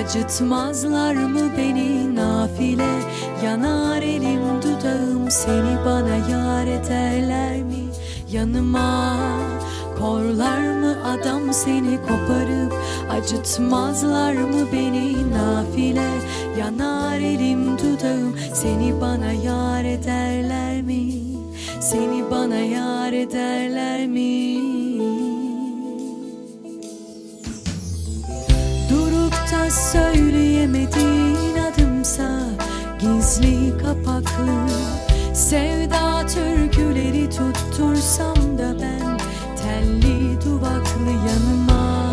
Acıtmazlar mı beni nafile? Yanar elim dudağım seni bana yar ederler mi? Yanıma korlar mı adam seni koparıp? Acıtmazlar mı beni nafile? Yanar elim dudağım seni bana yar ederler mi? Seni bana yar ederler mi? söyleyemediğin adımsa Gizli kapaklı sevda türküleri tuttursam da ben Telli duvaklı yanıma.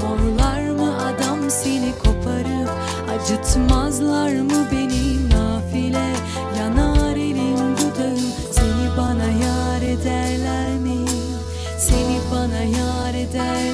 Korlar mı adam seni koparıp Acıtmazlar mı beni? Nafile Yanar elin dudağın seni bana yar ederler mi? Seni bana yar ederler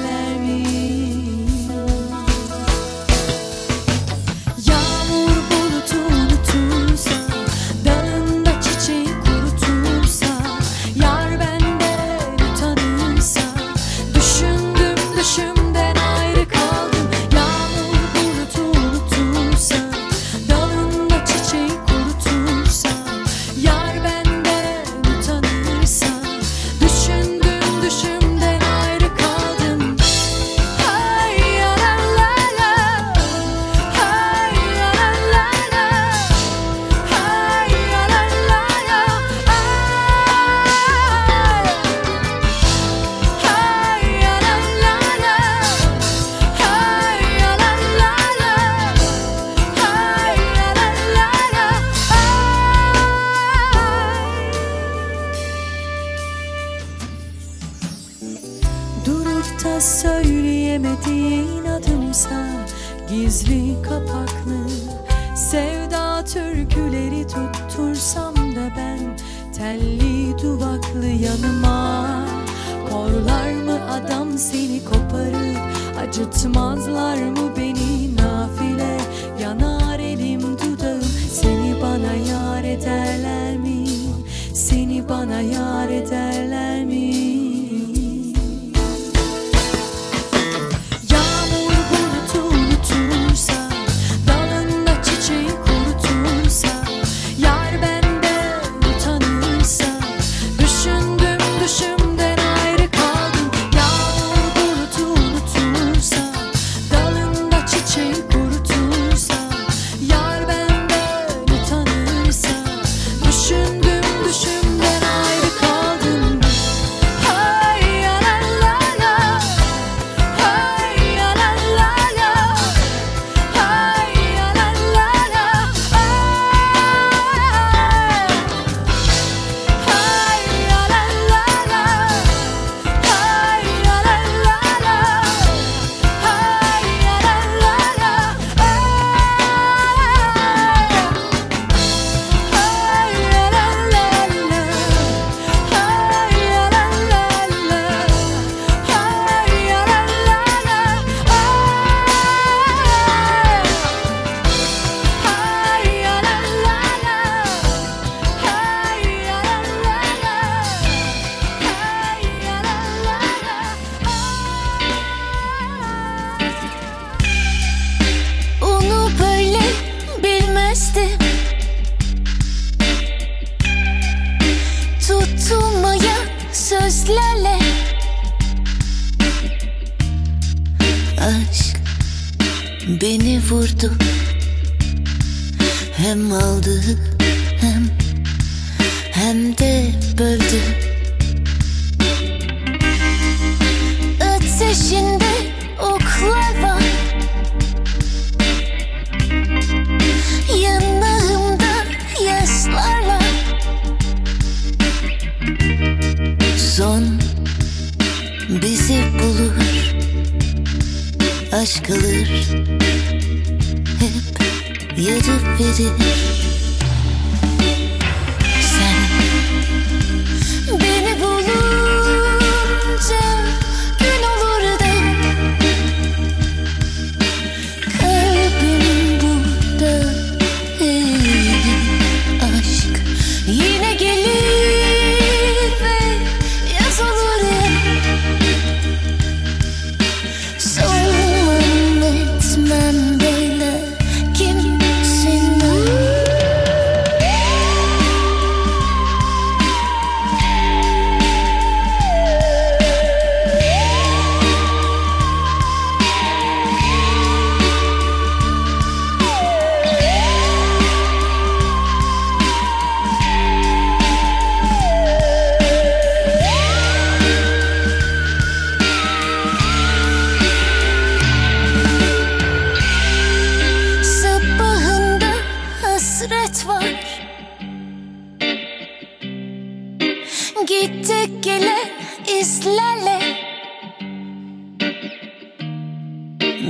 seslerle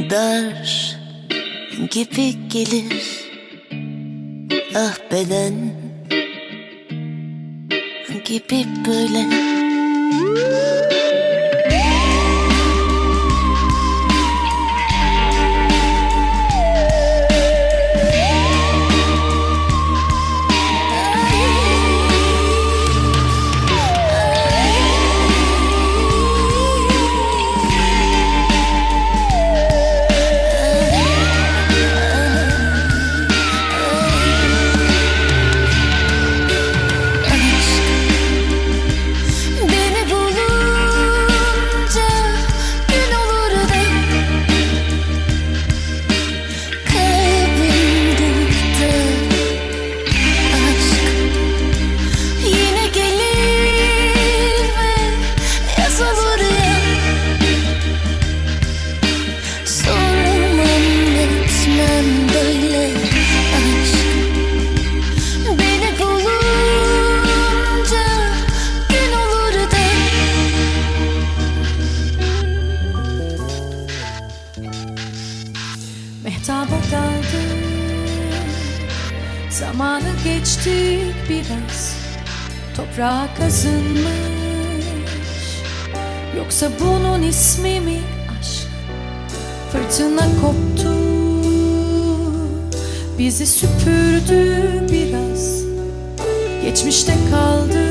Dar gibi gelir. Ah beden gibi böyle. toprağa kazınmış Yoksa bunun ismi mi aşk? Fırtına koptu. Bizi süpürdü biraz. Geçmişte kaldı.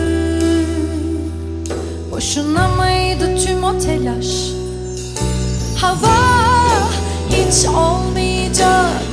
Boşuna mıydı tüm o telaş? Hava hiç olmayacak.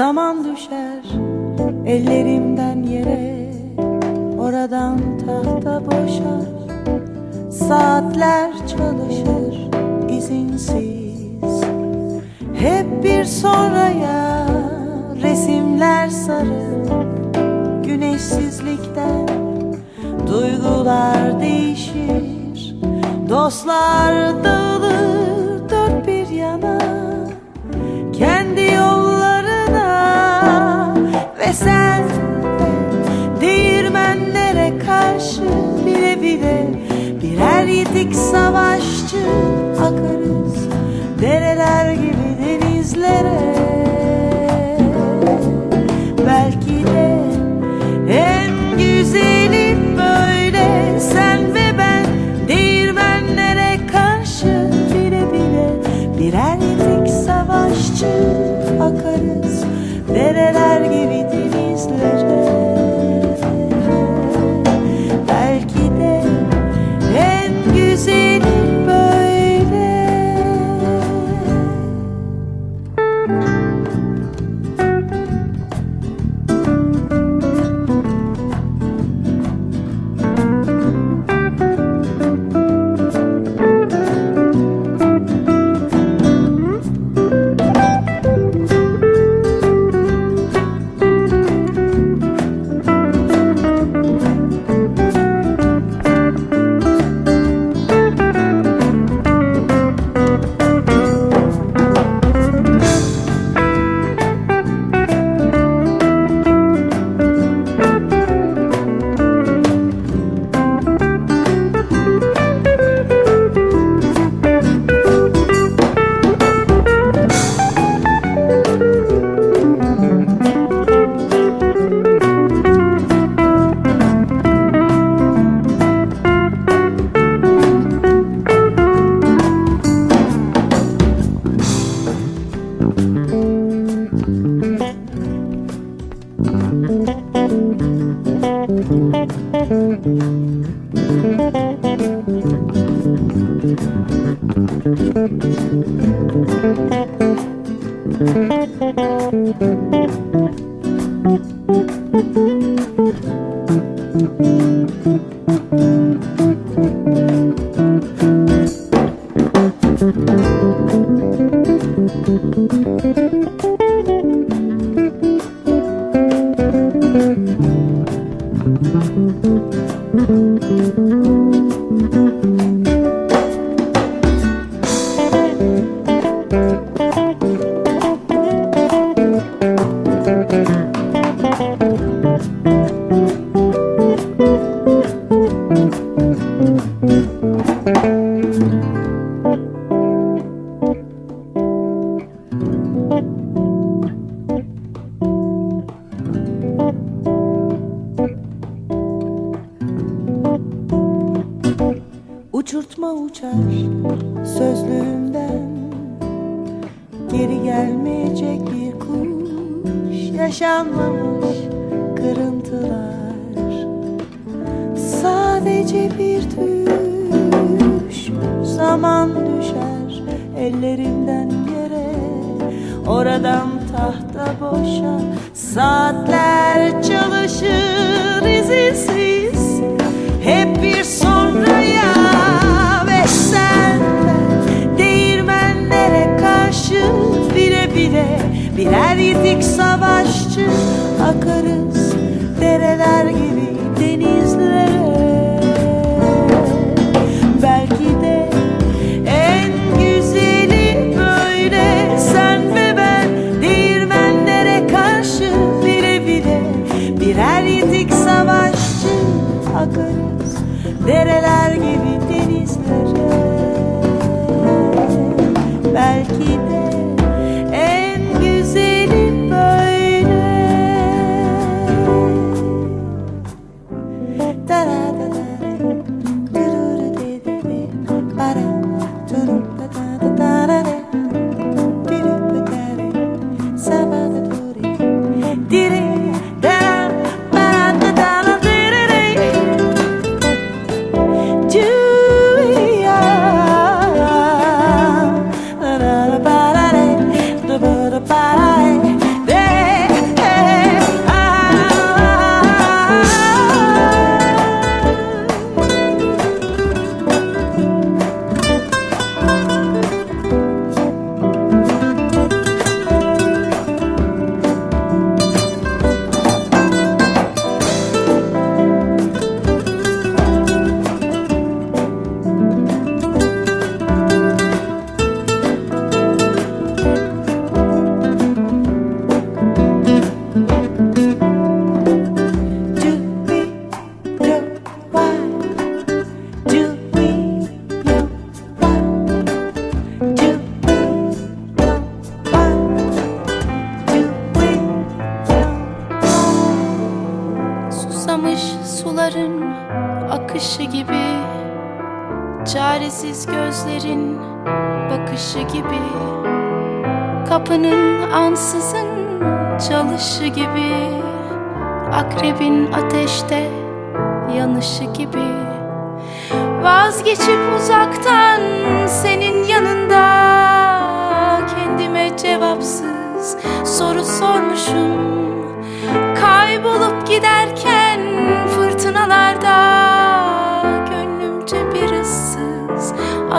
Zaman düşer ellerimden yere Oradan tahta boşar. Saatler çalışır izinsiz. Hep bir sonraya resimler sarı Güneşsizlikten duygular değişir. Dostlar dağılır dört bir yana. Kendi yolları sen Değirmenlere karşı bile bile Birer yitik savaşçı akarız. Dereler gibi denizlere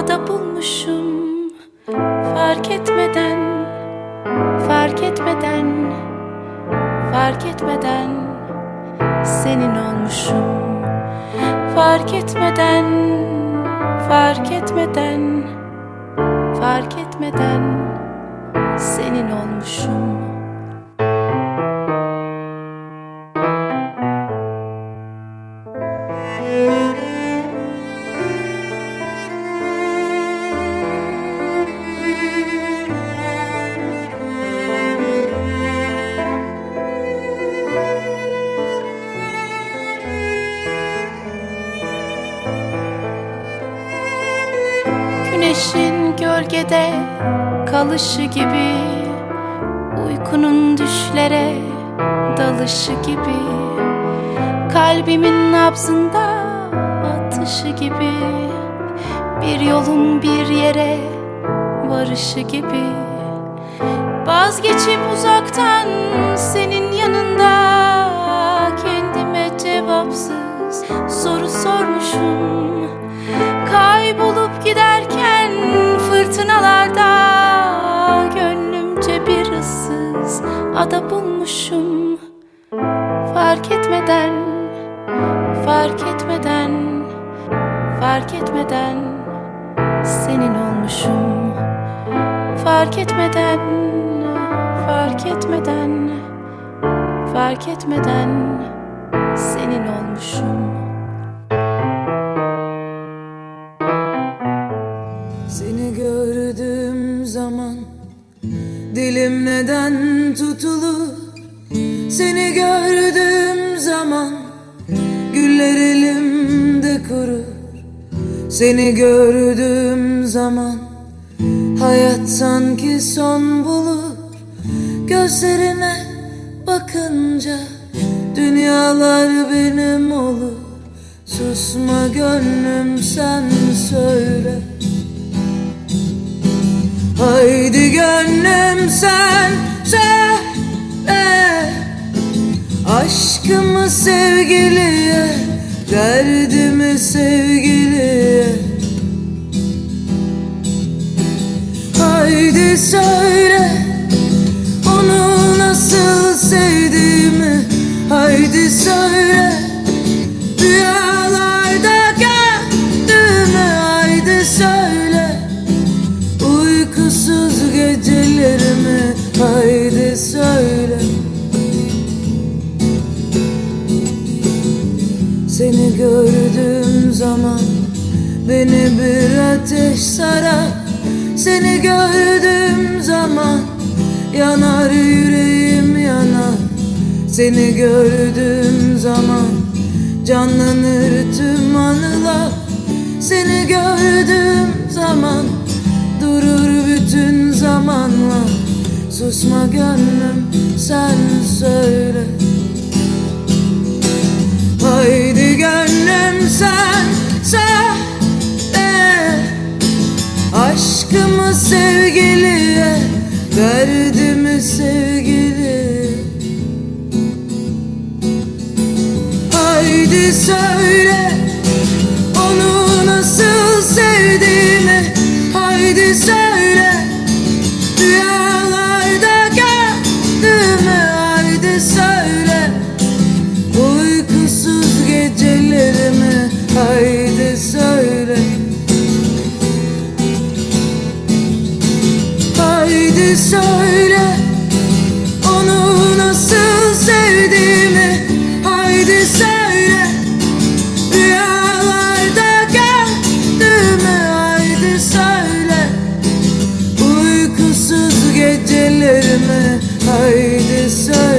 Rüyada bulmuşum. Fark etmeden Fark etmeden Fark etmeden Senin olmuşum. Fark etmeden Fark etmeden Fark etmeden Senin olmuşum. dalışı gibi Uykunun düşlere dalışı gibi Kalbimin nabzında atışı gibi Bir yolun bir yere varışı gibi. Vazgeçip uzaktan senin yanında ada bulmuşum. Fark etmeden, fark etmeden, fark etmeden senin olmuşum. Fark etmeden, fark etmeden, fark etmeden senin olmuşum Seni gördüğüm zaman hayat sanki son bulur. Gözlerine bakınca dünyalar benim olur. Susma gönlüm sen söyle. Haydi gönlüm sen söyle. Aşkımı sevgiliye Derdimi sevgiliye Haydi söyle Onu nasıl sevdiğimi. Haydi söyle zaman beni bir ateş sarar. Seni gördüğüm zaman yanar yüreğim yanar. Seni gördüğüm zaman canlanır tüm anılar. Seni gördüğüm zaman durur bütün zamanlar. Susma gönlüm sen söyle Haydi gönlüm sen söyle. Aşkımı sevgiliye Derdimi sevgiliye. Haydi söyle Onu nasıl sevdiğimi gecelerimi Haydi söyle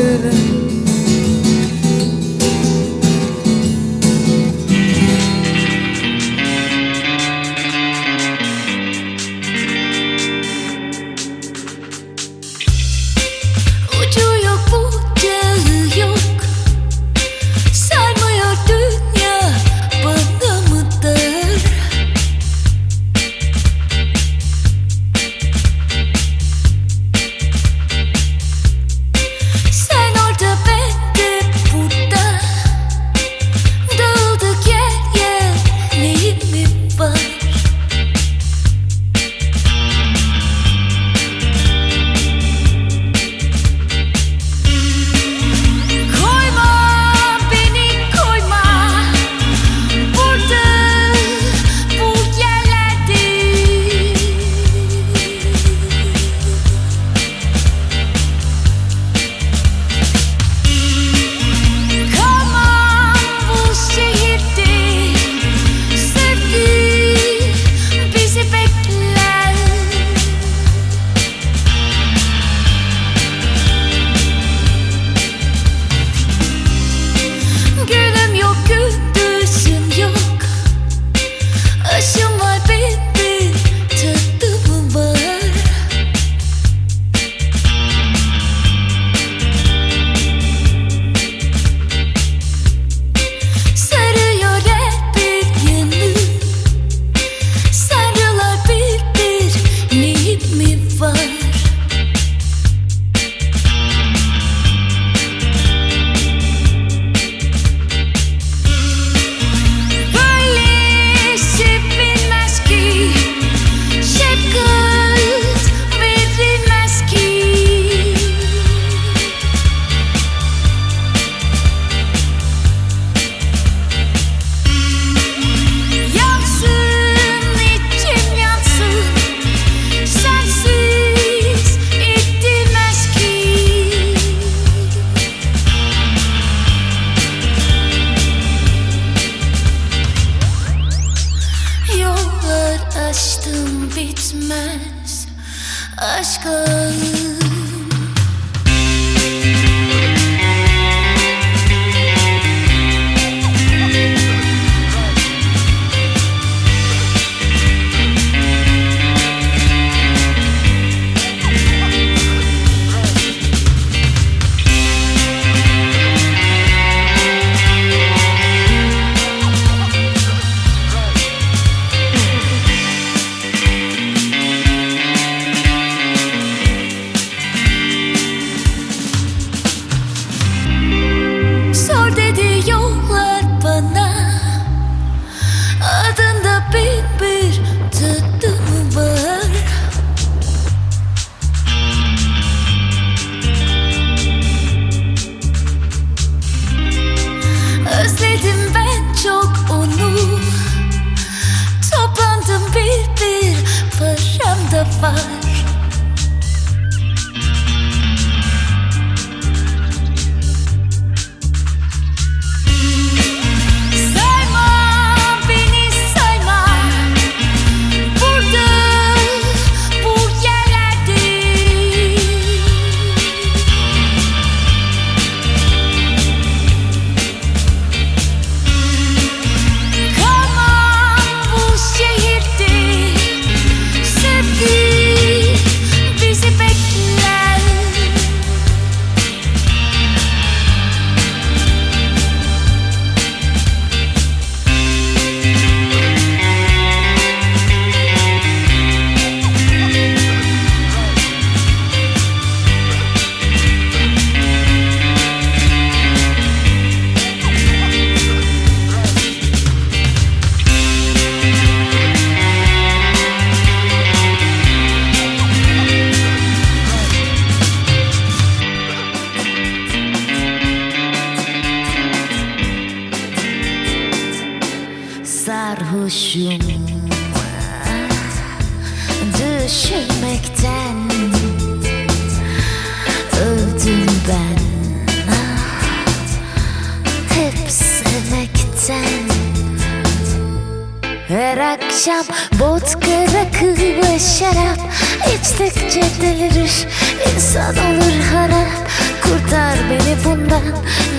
insan olur harap Kurtar beni bundan.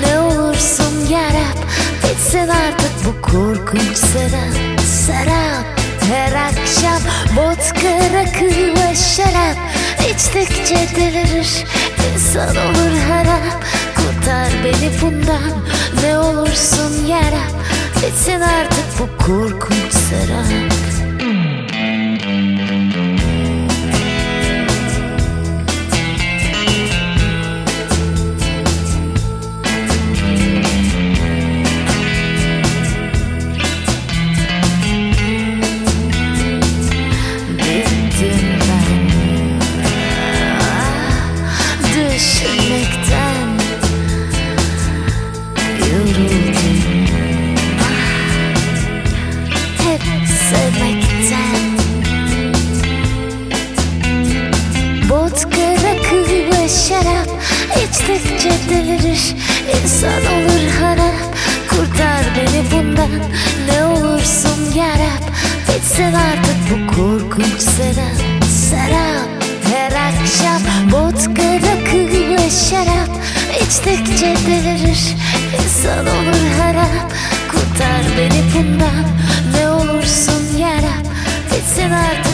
Ne olursun yarab Bitsin artık bu korkunç serap Serap her akşam vodka, rakı ve şarap. İçtikçe delirir insan olur harap. Kurtar beni bundan ne olursun yarab Bitsin artık bu korkunç serap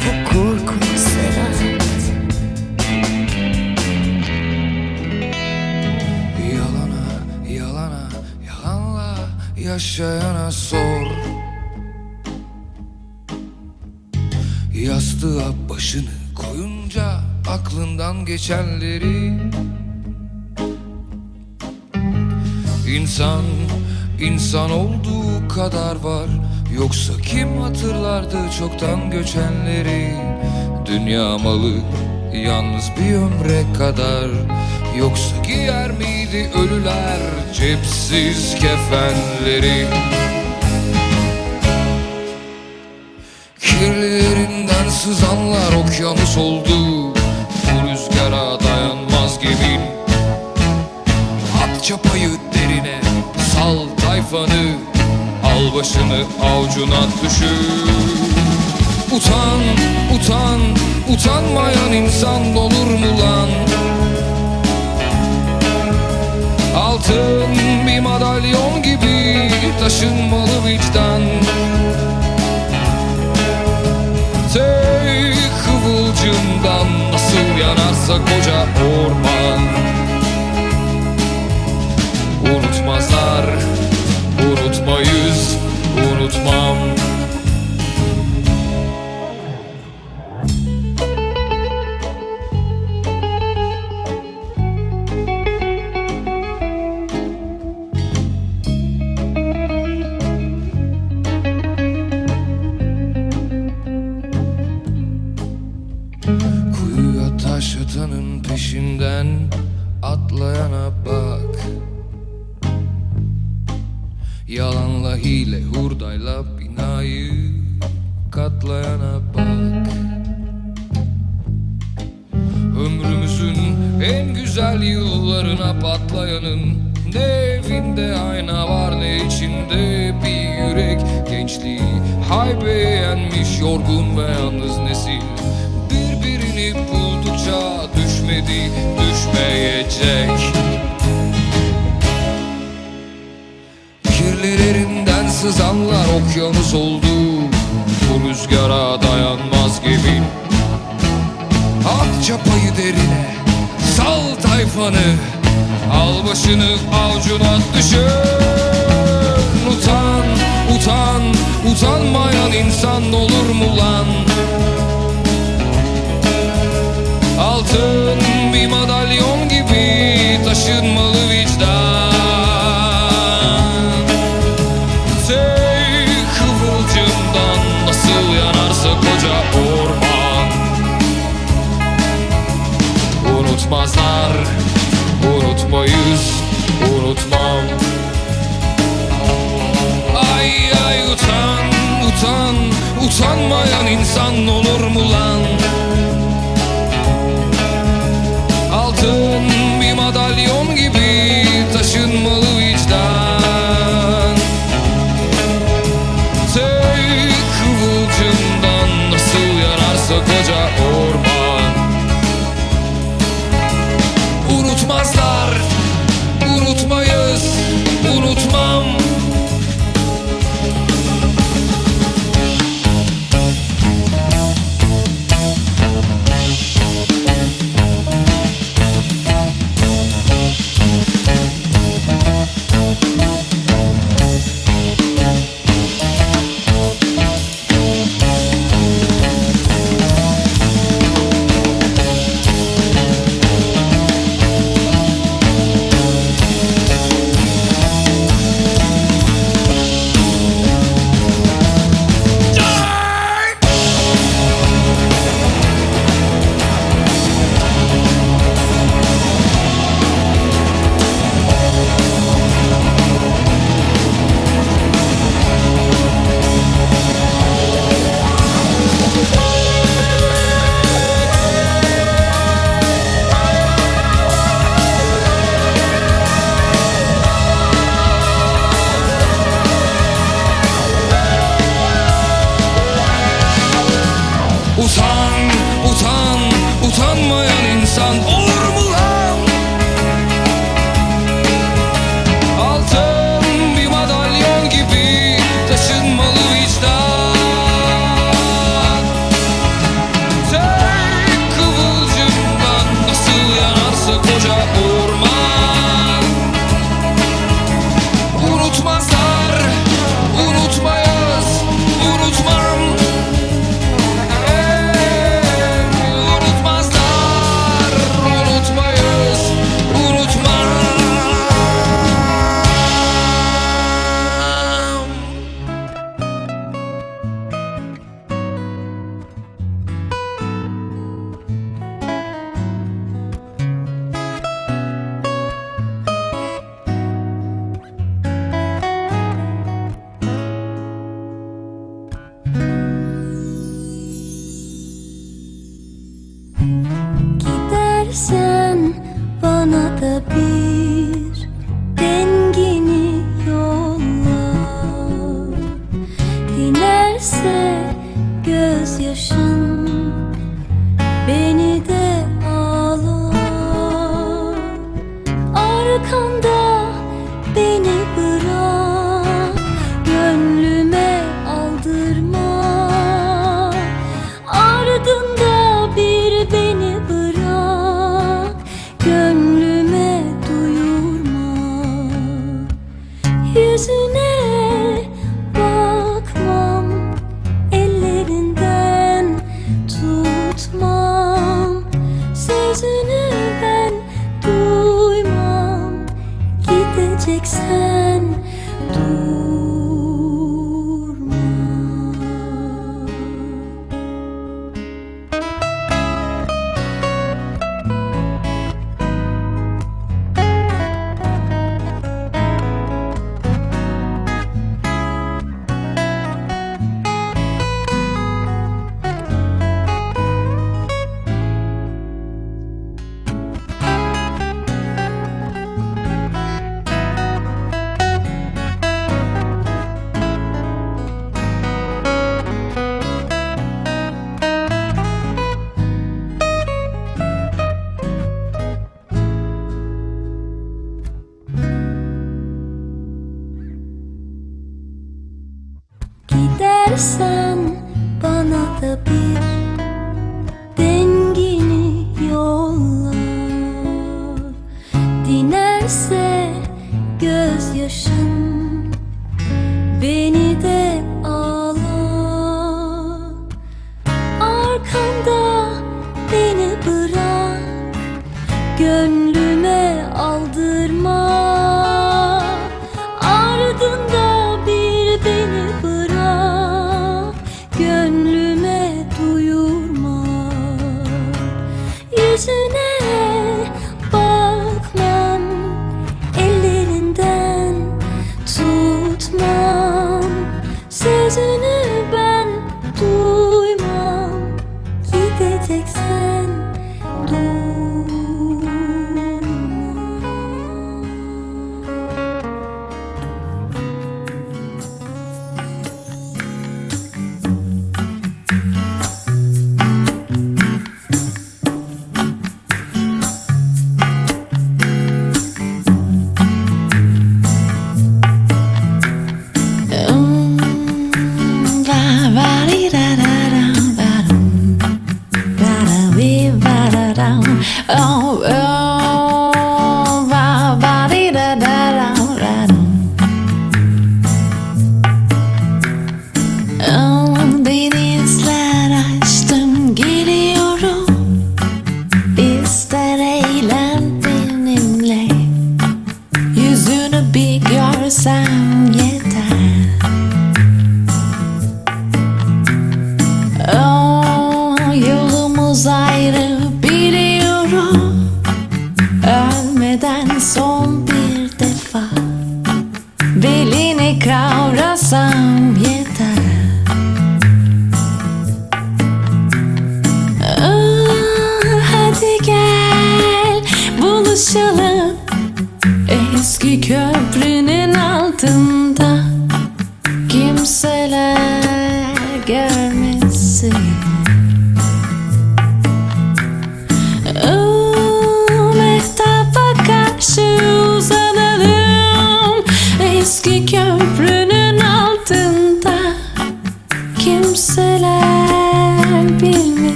bu korkunç serap Yalana, yalana, yalanla yaşayana sor. Yastığa başını koyunca aklından geçenleri. İnsan, insan olduğu kadar var Yoksa kim hatırlardı çoktan göçenleri? Dünya malı yalnız bir ömre kadar. Yoksa giyer miydi ölüler cepsiz kefenleri? Kirlilerinden sızanlar okyanus oldu. Bu rüzgara dayanmaz gemin. At çapayı derine Sal tayfanı Al başını avucuna düşür. Utan, utan Utanmayan insan olur mu lan? Altın bir madalyon gibi taşınmalı vicdan. Tek kıvılcımdan nasıl yanarsa koca orman. Unutmazlar, along yürek Gençliği. Haybe yenmiş yorgun ve yalnız nesil. Birbirini buldukça düşmedi düşmeyecek. Kirlilerinden sızanlar okyanus oldu. Bu rüzgara dayanmaz gemin At çapayı derine Sal tayfanı. Al başını avcuna düşün Utan, utan, utanmayan insan olur mu lan? Altın bir madalyon gibi taşınmalı vicdan. Tek kıvılcımdan nasıl yanarsa koca orman. Unutmazlar, unutmayız, unutmam utanmayan insan olur mu lan?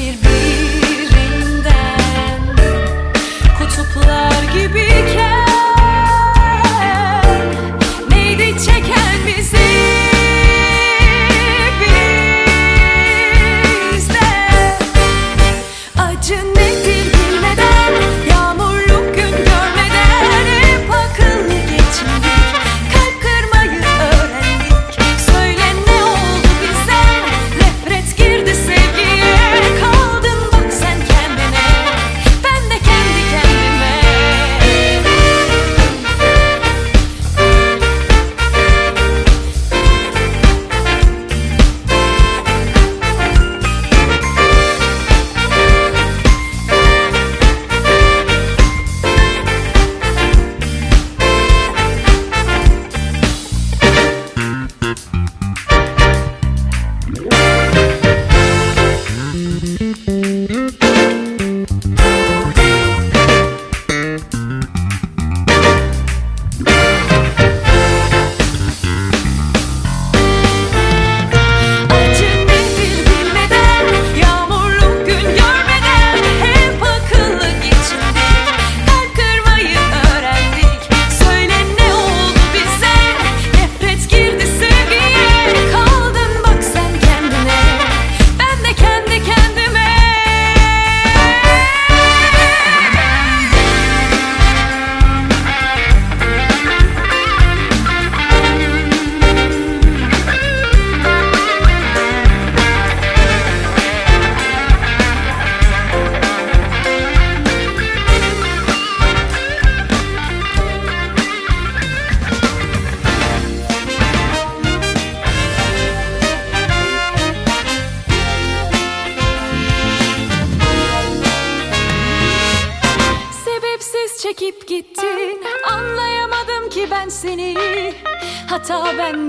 bir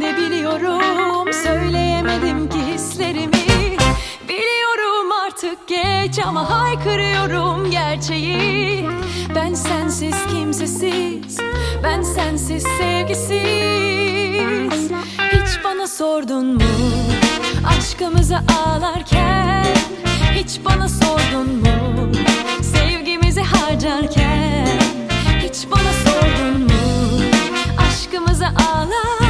de biliyorum. Söyleyemedim ki hislerimi. Biliyorum artık geç ama haykırıyorum gerçeği. Ben sensiz kimsesiz. Ben sensiz sevgisiz. Hiç bana sordun mu? Aşkımızı ağlarken. Hiç bana sordun mu? Sevgimizi harcarken. Hiç bana sordun mu? Aşkımızı ağlarken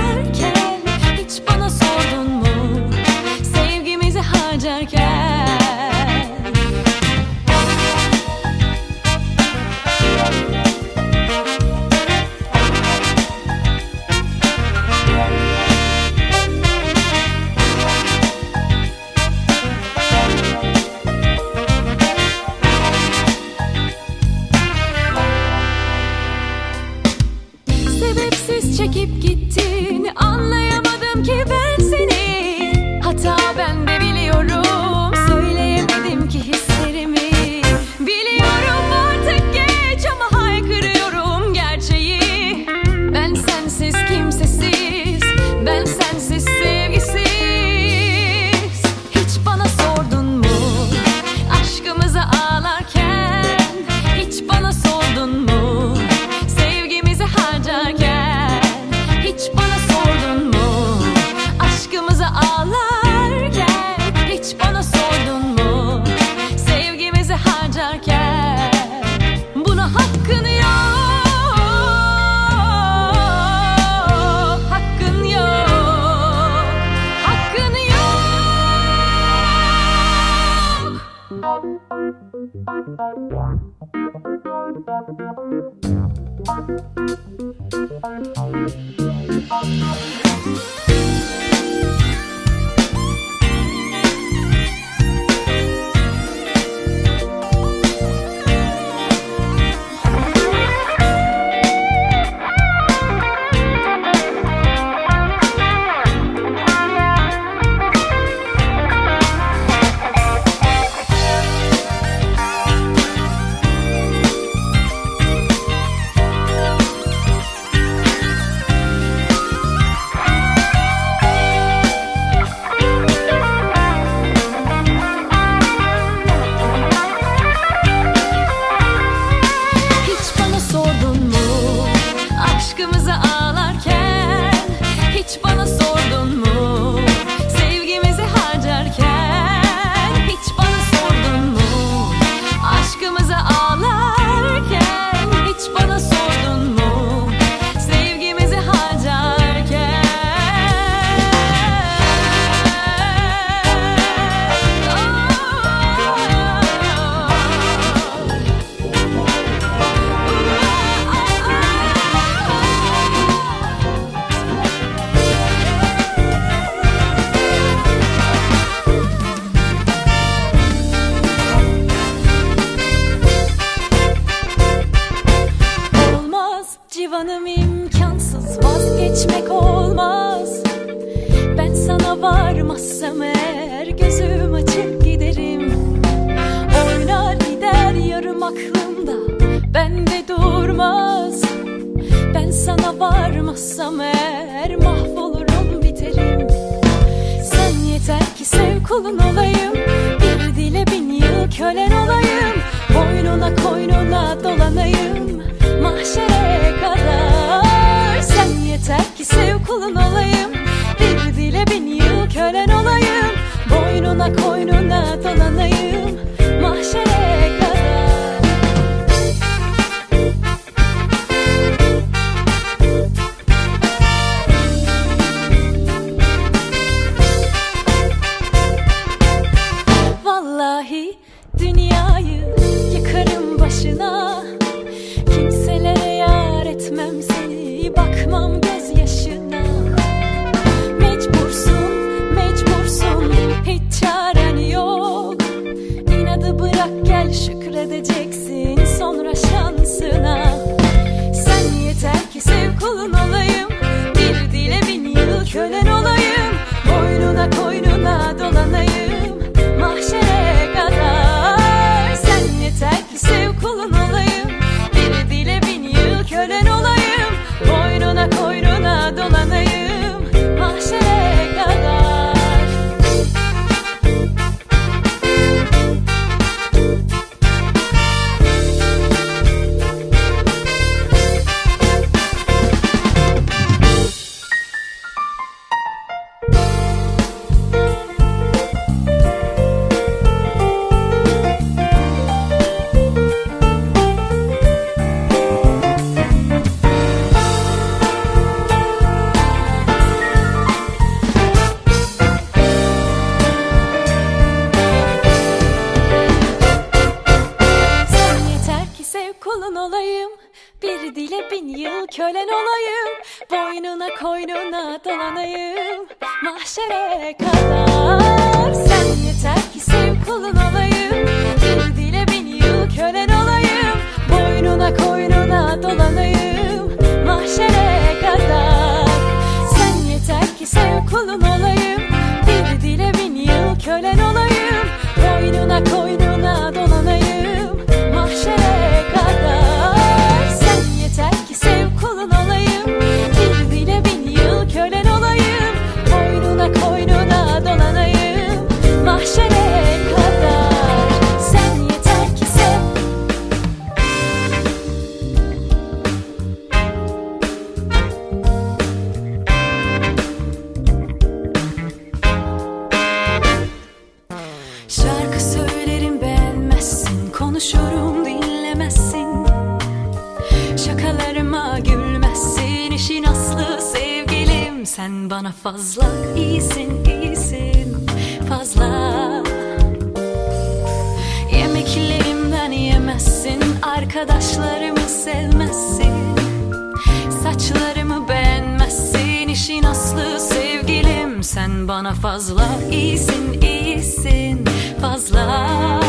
vallahi dünyayı yıkarım başına. Kimselere yar etmem seni bakmam gözyaşına. Mecbursun mecbursun hiç çaren yok. İnadı bırak gel şükredeceksin sonra şansına. Sen yeter ki sev kulun olayım bana fazla iyisin iyisin fazla. Yemeklerimden yemezsin Arkadaşlarımı sevmezsin. Saçlarımı beğenmezsin işin aslı sevgilim. Sen bana fazla iyisin iyisin fazla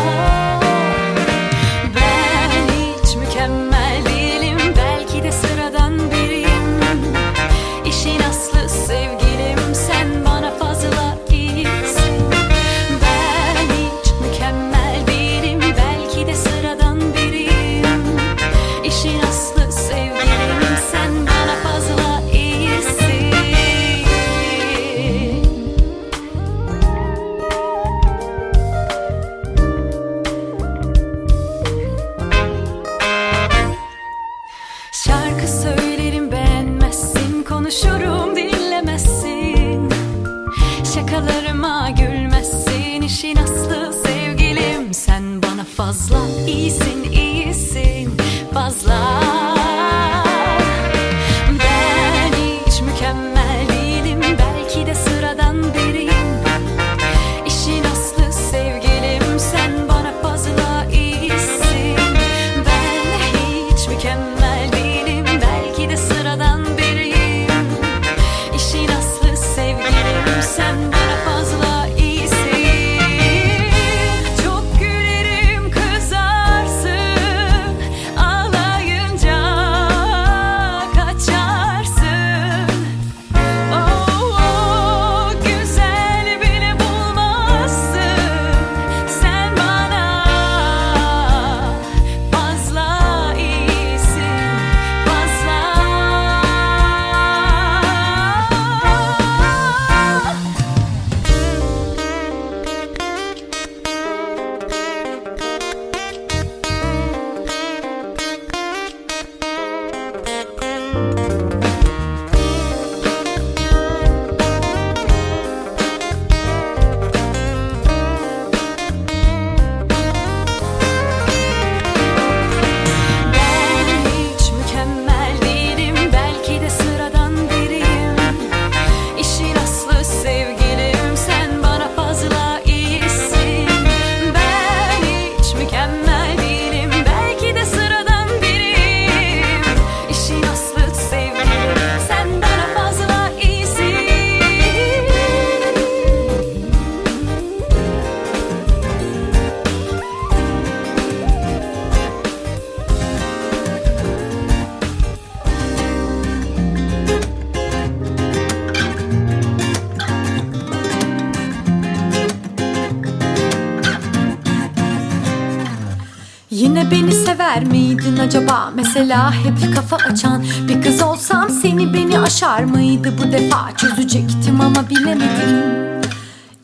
acaba? Mesela hep kafa açan Bir kız olsam seni beni aşar mıydı? Bu defa çözecektim ama bilemedim.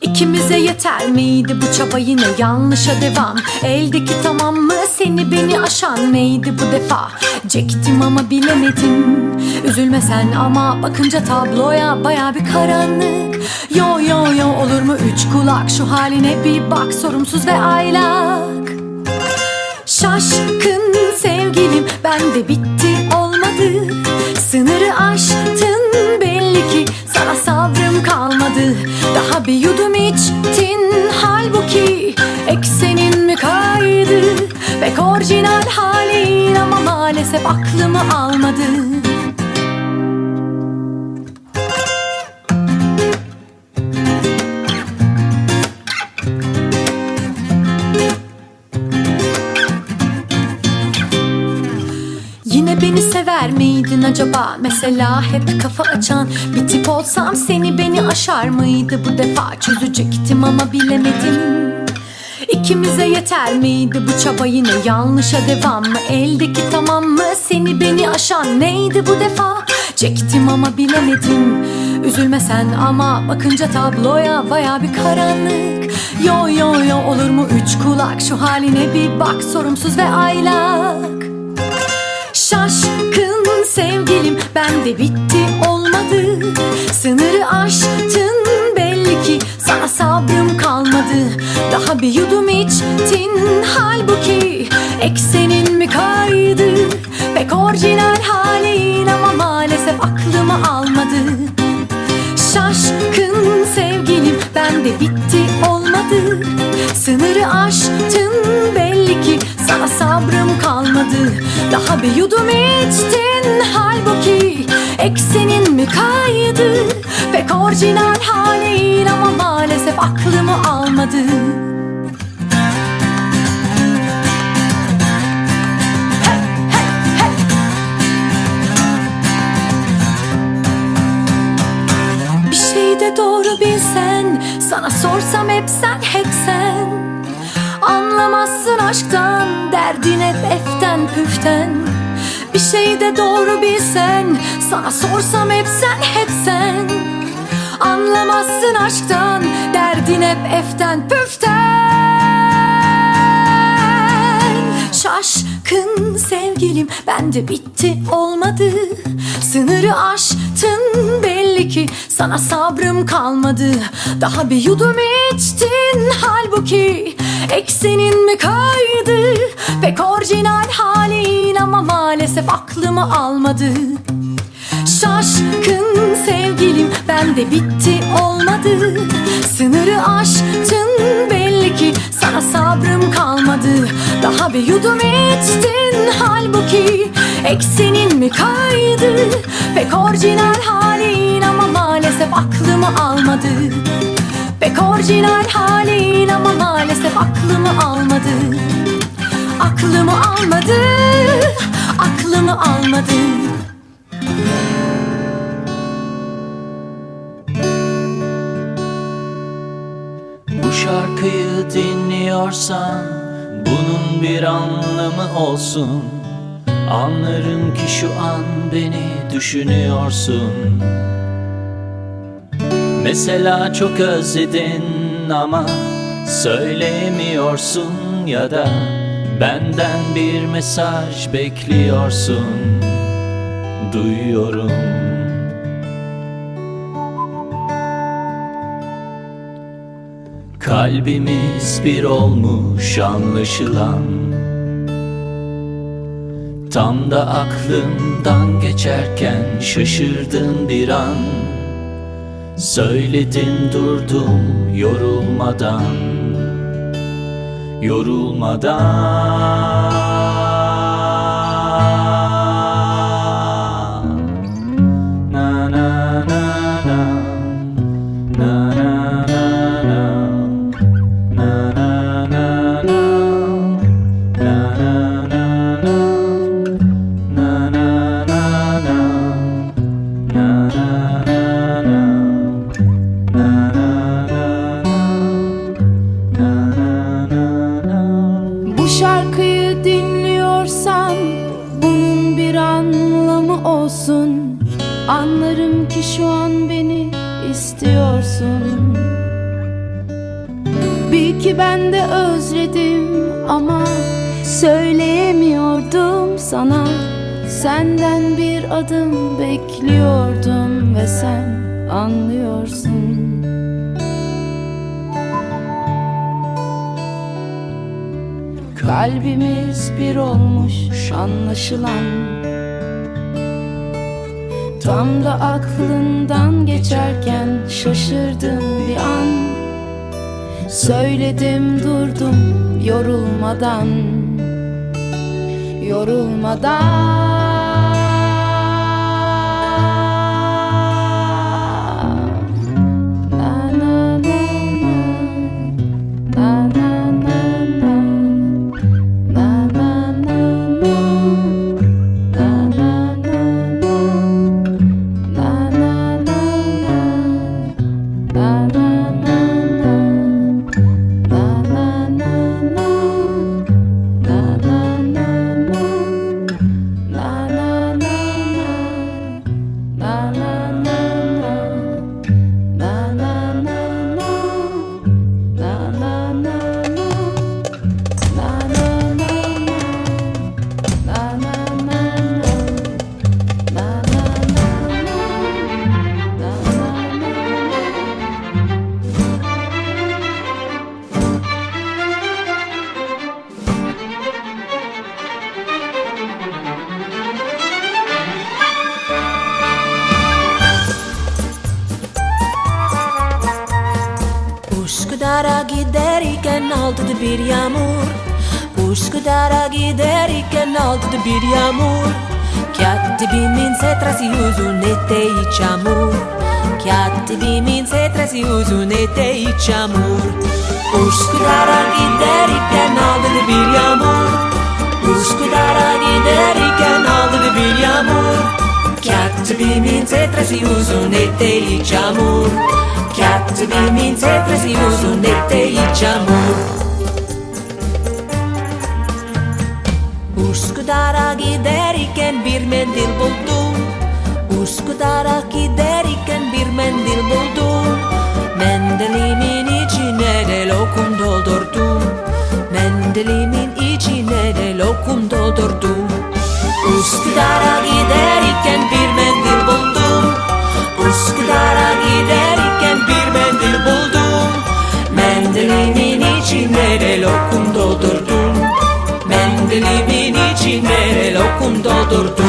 İkimize yeter miydi bu çaba? Yine yanlışa devam. Eldeki tamam mı? Seni beni aşan neydi bu defa? Cektim ama bilemedim. Üzülme sen ama bakınca tabloya baya bir karanlık. Yo yo yo olur mu? Üç kulak şu haline bir bak. Sorumsuz ve aylak. Şaşkın ben de bitti olmadı. Sınırı aştın belli ki sana sabrım kalmadı. Daha bir yudum içtin halbuki eksenin mi kaydı Pek orijinal halin ama maalesef aklımı almadı beni sever miydin acaba? Mesela hep kafa açan Bir tip olsam seni beni aşar mıydı? Bu defa çözecektim ama bilemedim. İkimize yeter miydi bu çaba? Yine yanlışa devam mı? Eldeki tamam mı? Seni beni aşan neydi bu defa? Çektim ama bilemedim. Üzülme sen ama bakınca tabloya baya bir karanlık. Yo yo yo olur mu? Üç kulak şu haline bir bak. Sorumsuz ve aylak Şaşkın sevgilim ben de bitti olmadı. Sınırı aştın belli ki sana sabrım kalmadı. Daha bir yudum içtin halbuki eksenin mi kaydı? Pek orijinal halin ama maalesef aklımı almadı Şaşkın sevgilim ben de bitti olmadı. Sınırı aştın belli ki sana sabrım kalmadı. Daha bir yudum içtin halbuki eksenin mi kaydı? Pek orijinal halin ama maalesef aklımı almadı Bir de doğru bilsen Sana sorsam hep sen hep sen. Anlamazsın aşktan Derdin hep eften püften. Bir şey de doğru bilsen Sana sorsam hep sen hep sen. Anlamazsın aşktan Derdin hep eften püften. Şaşkın sevgilim bende bitti olmadı. Sınırı aştın belli ki sana sabrım kalmadı. Daha bir yudum içtin. Halbuki eksenin mi kaydı? Pek orijinal halin ama maalesef aklımı almadı. Şaşkın sevgilim bende bitti olmadı. Sınırı aştın belli ki sana sabrım kalmadı. Daha bir yudum içtin. Halbuki eksenin mi kaydı? Pek orijinal halin aklımı almadı. Pek orijinal halin ama maalesef aklımı almadı. Aklımı almadı, aklımı almadı. Bu şarkıyı dinliyorsan bunun bir anlamı olsun. Anlarım ki şu an beni düşünüyorsun Mesela çok özledin ama söyleyemiyorsun ya da benden bir mesaj bekliyorsun. Duyuyorum. Kalbimiz bir olmuş anlaşılan. Tam da aklımdan geçerken şaşırdım bir an Söyledim durdum yorulmadan Yorulmadan ben de özledim ama söyleyemiyordum sana. Senden bir adım bekliyordum ve sen anlıyorsun. Kalbimiz bir olmuş anlaşılan. Tam da aklından geçerken şaşırdım bir an Söyledim durdum yorulmadan yorulmadan eteği çamur. Katibimin setresi yüzün eteği çamur. Üsküdar'a giderken bir mendil buldum Üsküdar'a giderken bir mendil buldum Mendilimin içine de lokum doldurdum Mendilimin içine de lokum doldurdum Üsküdar'a giderken bir mendil dimere lo kunto tortu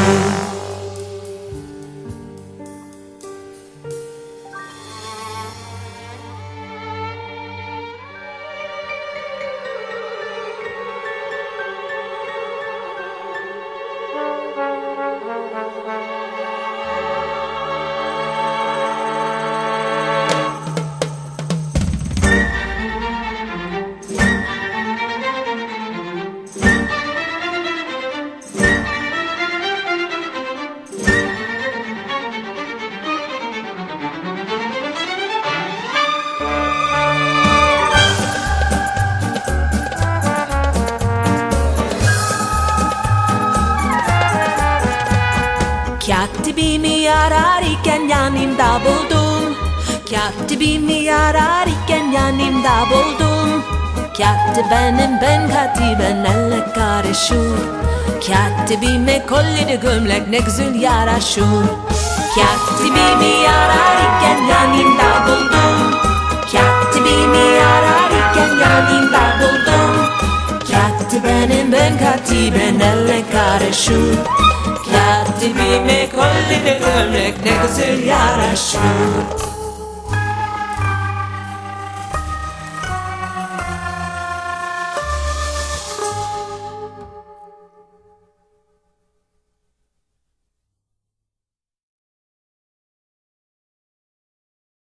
كاتبا لك رشور كاتبين كل جملة نجزل يا رشور كاتبيني يا راريكن yanında buldum. Katibini ararken yanında buldum. Katibenim ben katiben elle karışım Katibime kollide gömlek ne güzel yaraşır